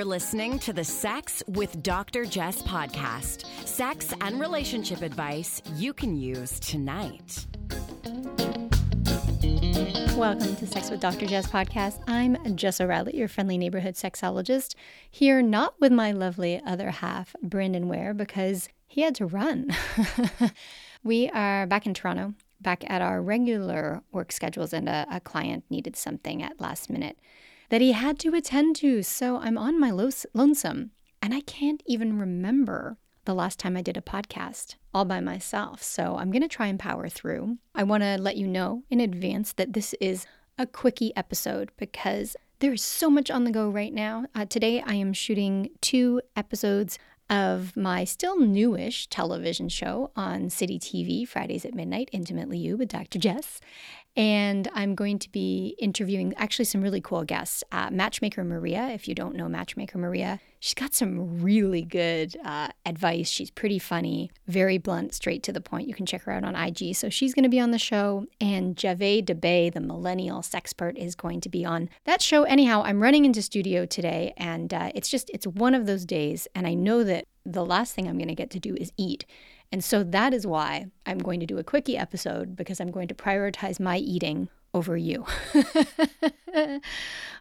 You're listening to the Sex with Dr. Jess podcast. Sex and relationship advice you can use tonight. Welcome to Sex with Dr. Jess podcast. I'm Jess O'Reilly, your friendly neighborhood sexologist, here not with my lovely other half, Brandon Ware, because he had to run. we are back in Toronto, back at our regular work schedules, and a, a client needed something at last minute that he had to attend to. So I'm on my lo- lonesome. And I can't even remember the last time I did a podcast all by myself. So I'm going to try and power through. I want to let you know in advance that this is a quickie episode because there is so much on the go right now. Uh, today I am shooting two episodes of my still newish television show on City TV, Fridays at Midnight, Intimately You with Dr. Jess. And I'm going to be interviewing actually some really cool guests. Uh, Matchmaker Maria, if you don't know Matchmaker Maria, she's got some really good uh, advice. She's pretty funny, very blunt, straight to the point. You can check her out on IG. So she's going to be on the show. And Jave DeBay, the millennial sexpert, is going to be on that show. Anyhow, I'm running into studio today, and uh, it's just, it's one of those days. And I know that the last thing I'm going to get to do is eat. And so that is why I'm going to do a quickie episode because I'm going to prioritize my eating over you.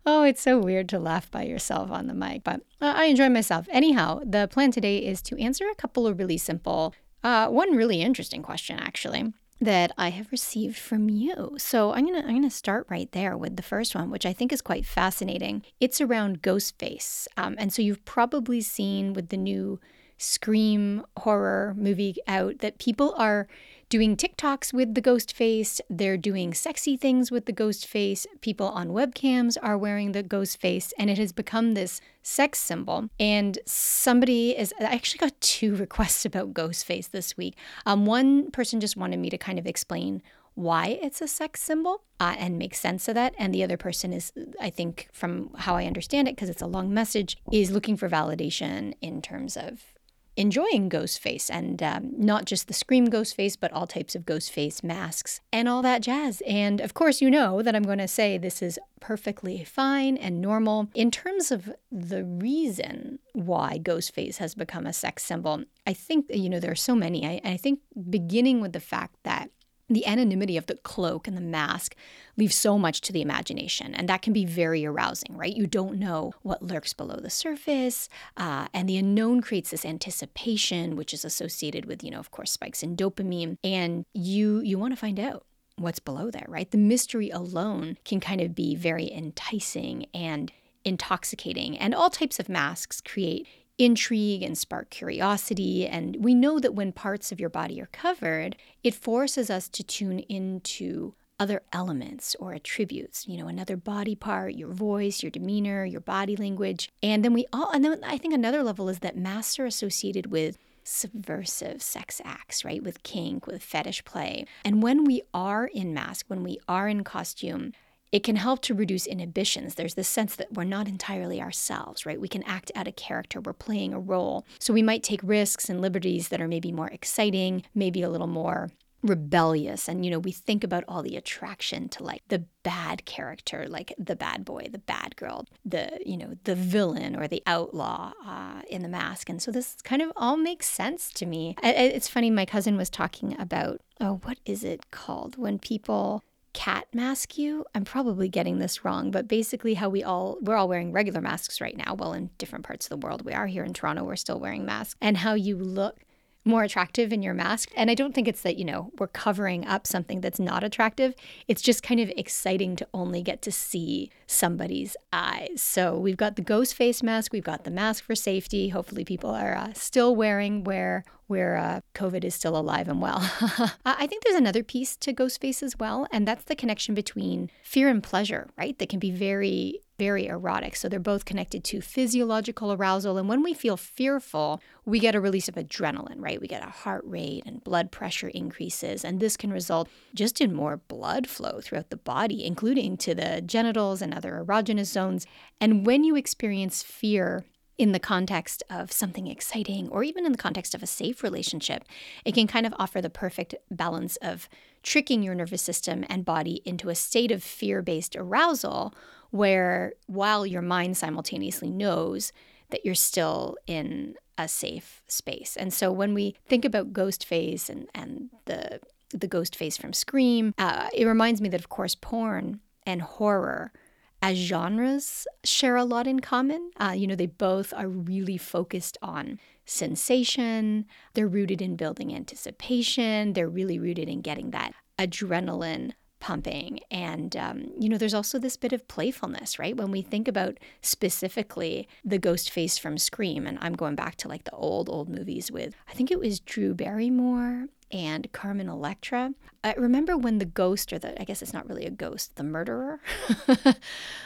oh, it's so weird to laugh by yourself on the mic, but I enjoy myself. Anyhow, the plan today is to answer a couple of really simple, uh, one really interesting question actually that I have received from you. So I'm gonna I'm gonna start right there with the first one, which I think is quite fascinating. It's around Ghostface, um, and so you've probably seen with the new Scream horror movie out that people are doing TikToks with the ghost face. They're doing sexy things with the ghost face. People on webcams are wearing the ghost face, and it has become this sex symbol. And somebody is, I actually got two requests about ghost face this week. Um, one person just wanted me to kind of explain why it's a sex symbol uh, and make sense of that. And the other person is, I think, from how I understand it, because it's a long message, is looking for validation in terms of enjoying Ghostface and um, not just the Scream Ghostface, but all types of Ghostface masks and all that jazz. And of course, you know that I'm going to say this is perfectly fine and normal. In terms of the reason why Ghostface has become a sex symbol, I think, you know, there are so many. I, I think beginning with the fact that the anonymity of the cloak and the mask leaves so much to the imagination, and that can be very arousing, right? You don't know what lurks below the surface, uh, and the unknown creates this anticipation, which is associated with, you know, of course, spikes in dopamine, and you you want to find out what's below there, right? The mystery alone can kind of be very enticing and intoxicating, and all types of masks create intrigue and spark curiosity. And we know that when parts of your body are covered, it forces us to tune into other elements or attributes, you know, another body part, your voice, your demeanor, your body language. And then we all, and then I think another level is that masks are associated with subversive sex acts, right? With kink, with fetish play. And when we are in mask, when we are in costume, it can help to reduce inhibitions. There's this sense that we're not entirely ourselves, right? We can act out a character, we're playing a role. So we might take risks and liberties that are maybe more exciting, maybe a little more rebellious and you know we think about all the attraction to like the bad character like the bad boy the bad girl the you know the villain or the outlaw uh, in the mask and so this kind of all makes sense to me it's funny my cousin was talking about oh what is it called when people cat mask you. I'm probably getting this wrong, but basically how we all we're all wearing regular masks right now. Well, in different parts of the world, we are here in Toronto, we're still wearing masks. And how you look more attractive in your mask. And I don't think it's that, you know, we're covering up something that's not attractive. It's just kind of exciting to only get to see somebody's eyes. So we've got the ghost face mask, we've got the mask for safety. Hopefully, people are uh, still wearing where where uh, COVID is still alive and well. I think there's another piece to Ghostface as well, and that's the connection between fear and pleasure, right? That can be very very erotic. So they're both connected to physiological arousal. And when we feel fearful, we get a release of adrenaline, right? We get a heart rate and blood pressure increases. And this can result just in more blood flow throughout the body, including to the genitals and other erogenous zones. And when you experience fear, in the context of something exciting or even in the context of a safe relationship, it can kind of offer the perfect balance of tricking your nervous system and body into a state of fear based arousal where while your mind simultaneously knows that you're still in a safe space. And so when we think about ghost face and, and the the ghost face from Scream, uh, it reminds me that of course porn and horror as genres share a lot in common. Uh, you know, they both are really focused on sensation. They're rooted in building anticipation. They're really rooted in getting that adrenaline pumping. And, um, you know, there's also this bit of playfulness, right? When we think about specifically the ghost face from Scream, and I'm going back to like the old, old movies with, I think it was Drew Barrymore and Carmen Electra. I remember when the ghost, or the, I guess it's not really a ghost, the murderer,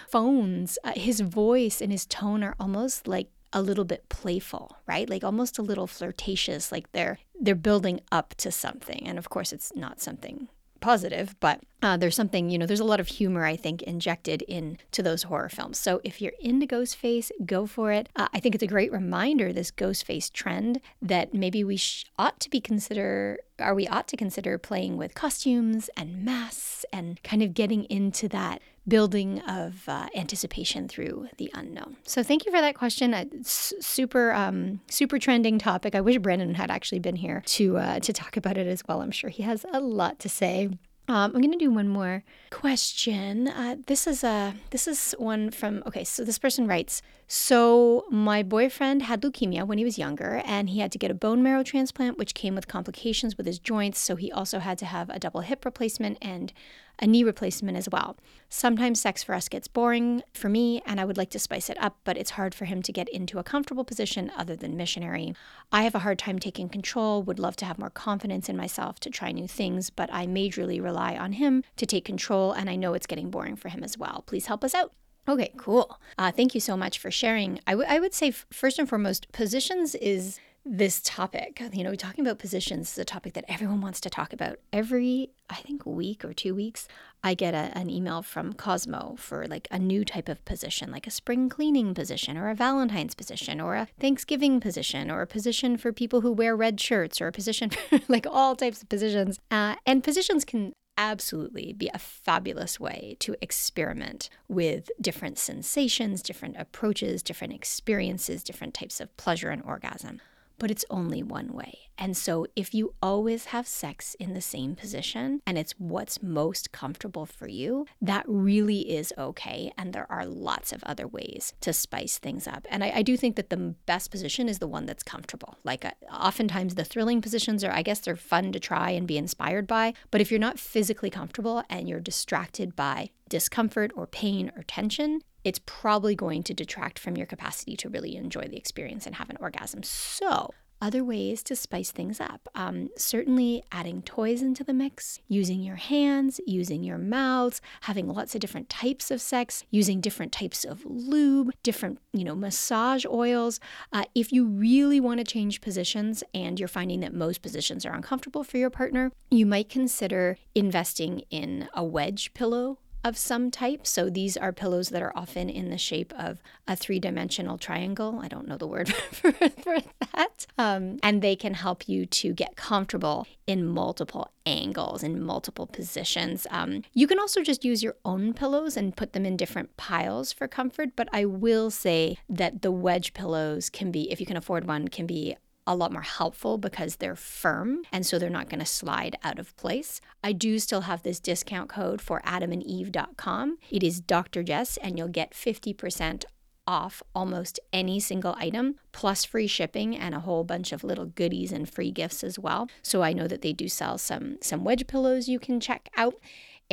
phones, uh, his voice and his tone are almost like a little bit playful, right? Like almost a little flirtatious, like they're they're building up to something. And of course it's not something positive, but uh, there's something, you know, there's a lot of humor, I think, injected into those horror films. So if you're into Ghostface, go for it. Uh, I think it's a great reminder, this Ghostface trend, that maybe we sh- ought to be consider, or we ought to consider playing with costumes and masks and kind of getting into that building of uh, anticipation through the unknown. So thank you for that question. It's super, um, super trending topic. I wish Brandon had actually been here to uh, to talk about it as well. I'm sure he has a lot to say. Um, I'm gonna do one more question. Uh, this is a this is one from okay. So this person writes. So my boyfriend had leukemia when he was younger, and he had to get a bone marrow transplant, which came with complications with his joints. So he also had to have a double hip replacement and a knee replacement as well. Sometimes sex for us gets boring for me, and I would like to spice it up, but it's hard for him to get into a comfortable position other than missionary. I have a hard time taking control, would love to have more confidence in myself to try new things, but I majorly rely on him to take control, and I know it's getting boring for him as well. Please help us out. Okay, cool. Uh, thank you so much for sharing. I, w- I would say, f- first and foremost, positions is this topic. You know, talking about positions is a topic that everyone wants to talk about. Every, I think, week or two weeks, I get a, an email from Cosmo for like a new type of position, like a spring cleaning position, or a Valentine's position, or a Thanksgiving position, or a position for people who wear red shirts, or a position for like all types of positions. Uh, and positions can absolutely be a fabulous way to experiment with different sensations, different approaches, different experiences, different types of pleasure and orgasm but it's only one way. And so, if you always have sex in the same position and it's what's most comfortable for you, that really is okay. And there are lots of other ways to spice things up. And I, I do think that the best position is the one that's comfortable. Like, uh, oftentimes the thrilling positions are, I guess, they're fun to try and be inspired by. But if you're not physically comfortable and you're distracted by discomfort or pain or tension, it's probably going to detract from your capacity to really enjoy the experience and have an orgasm. So, other ways to spice things up. Um, certainly, adding toys into the mix, using your hands, using your mouths, having lots of different types of sex, using different types of lube, different, you know, massage oils. Uh, if you really want to change positions and you're finding that most positions are uncomfortable for your partner, you might consider investing in a wedge pillow of some type. So these are pillows that are often in the shape of a three dimensional triangle. I don't know the word for, for that. Um, and they can help you to get comfortable in multiple angles, in multiple positions. Um, you can also just use your own pillows and put them in different piles for comfort. But I will say that the wedge pillows can be, if you can afford one, can be a lot more helpful because they're firm and so they're not going to slide out of place. I do still have this discount code for adamandeve.com. It is Dr. Jess and you'll get 50% off almost any single item plus free shipping and a whole bunch of little goodies and free gifts as well. So I know that they do sell some some wedge pillows you can check out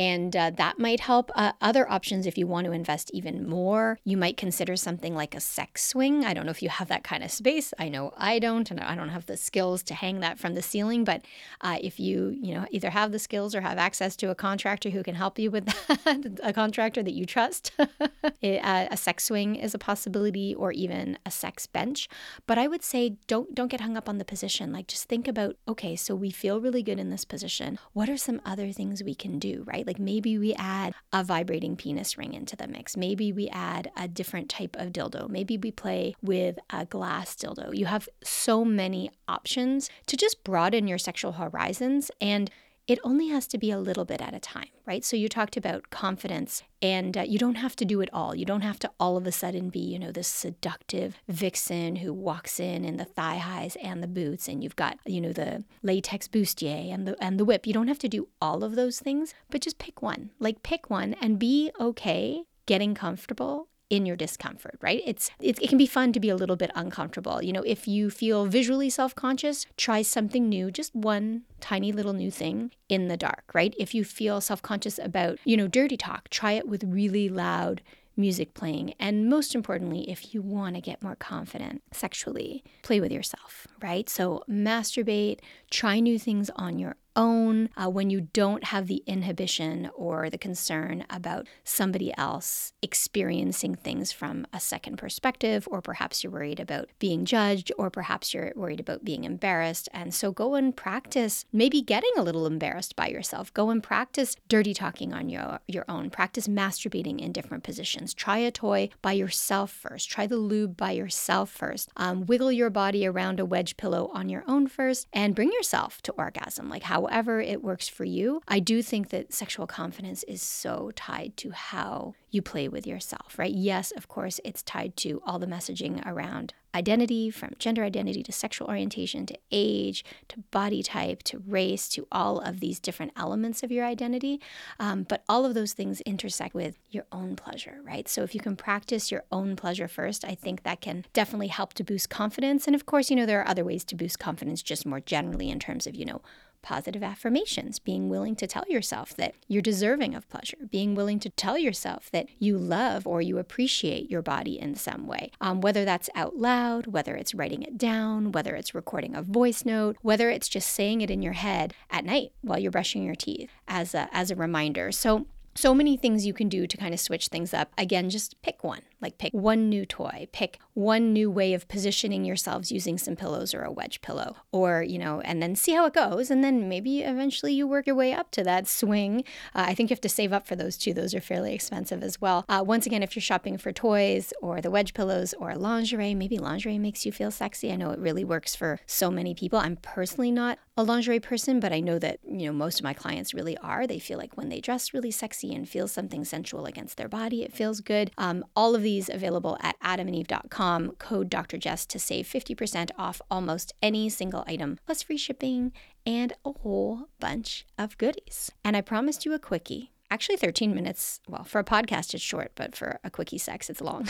and uh, that might help. Uh, other options, if you want to invest even more, you might consider something like a sex swing. I don't know if you have that kind of space. I know I don't, and I don't have the skills to hang that from the ceiling. But uh, if you, you know, either have the skills or have access to a contractor who can help you with that, a contractor that you trust, it, uh, a sex swing is a possibility, or even a sex bench. But I would say don't don't get hung up on the position. Like just think about, okay, so we feel really good in this position. What are some other things we can do, right? Like maybe we add a vibrating penis ring into the mix. Maybe we add a different type of dildo. Maybe we play with a glass dildo. You have so many options to just broaden your sexual horizons and it only has to be a little bit at a time, right? So you talked about confidence, and uh, you don't have to do it all. You don't have to all of a sudden be, you know, this seductive vixen who walks in in the thigh highs and the boots, and you've got, you know, the latex bustier and the and the whip. You don't have to do all of those things, but just pick one. Like pick one and be okay getting comfortable in your discomfort, right? It's it, it can be fun to be a little bit uncomfortable. You know, if you feel visually self-conscious, try something new, just one tiny little new thing in the dark, right? If you feel self-conscious about, you know, dirty talk, try it with really loud music playing. And most importantly, if you want to get more confident sexually, play with yourself, right? So masturbate, try new things on your own uh, when you don't have the inhibition or the concern about somebody else experiencing things from a second perspective, or perhaps you're worried about being judged, or perhaps you're worried about being embarrassed. And so go and practice maybe getting a little embarrassed by yourself. Go and practice dirty talking on your, your own. Practice masturbating in different positions. Try a toy by yourself first. Try the lube by yourself first. Um, wiggle your body around a wedge pillow on your own first and bring yourself to orgasm. Like how however it works for you. I do think that sexual confidence is so tied to how you play with yourself, right? Yes, of course, it's tied to all the messaging around identity, from gender identity to sexual orientation to age to body type to race to all of these different elements of your identity. Um, but all of those things intersect with your own pleasure, right? So if you can practice your own pleasure first, I think that can definitely help to boost confidence. And of course, you know, there are other ways to boost confidence just more generally in terms of, you know, positive affirmations, being willing to tell yourself that you're deserving of pleasure, being willing to tell yourself that you love or you appreciate your body in some way, um, whether that's out loud, whether it's writing it down, whether it's recording a voice note, whether it's just saying it in your head at night while you're brushing your teeth as a, as a reminder. So, so many things you can do to kind of switch things up. Again, just pick one. Like pick one new toy, pick one new way of positioning yourselves using some pillows or a wedge pillow, or, you know, and then see how it goes. And then maybe eventually you work your way up to that swing. Uh, I think you have to save up for those too. Those are fairly expensive as well. Uh, once again, if you're shopping for toys or the wedge pillows or lingerie, maybe lingerie makes you feel sexy. I know it really works for so many people. I'm personally not a lingerie person, but I know that, you know, most of my clients really are. They feel like when they dress really sexy and feel something sensual against their body, it feels good. Um, all of these available at adamandeve.com, code Dr. Jess to save 50% off almost any single item, plus free shipping and a whole bunch of goodies. And I promised you a quickie actually 13 minutes. Well, for a podcast, it's short, but for a quickie sex, it's long.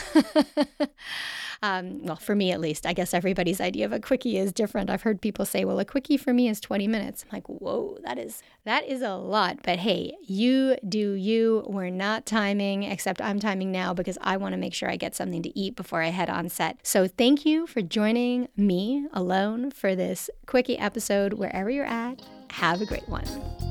um, well, for me at least. I guess everybody's idea of a quickie is different. I've heard people say, well, a quickie for me is 20 minutes. I'm like, whoa, that is that is a lot. But hey, you do you. We're not timing, except I'm timing now because I want to make sure I get something to eat before I head on set. So thank you for joining me alone for this quickie episode, wherever you're at. Have a great one.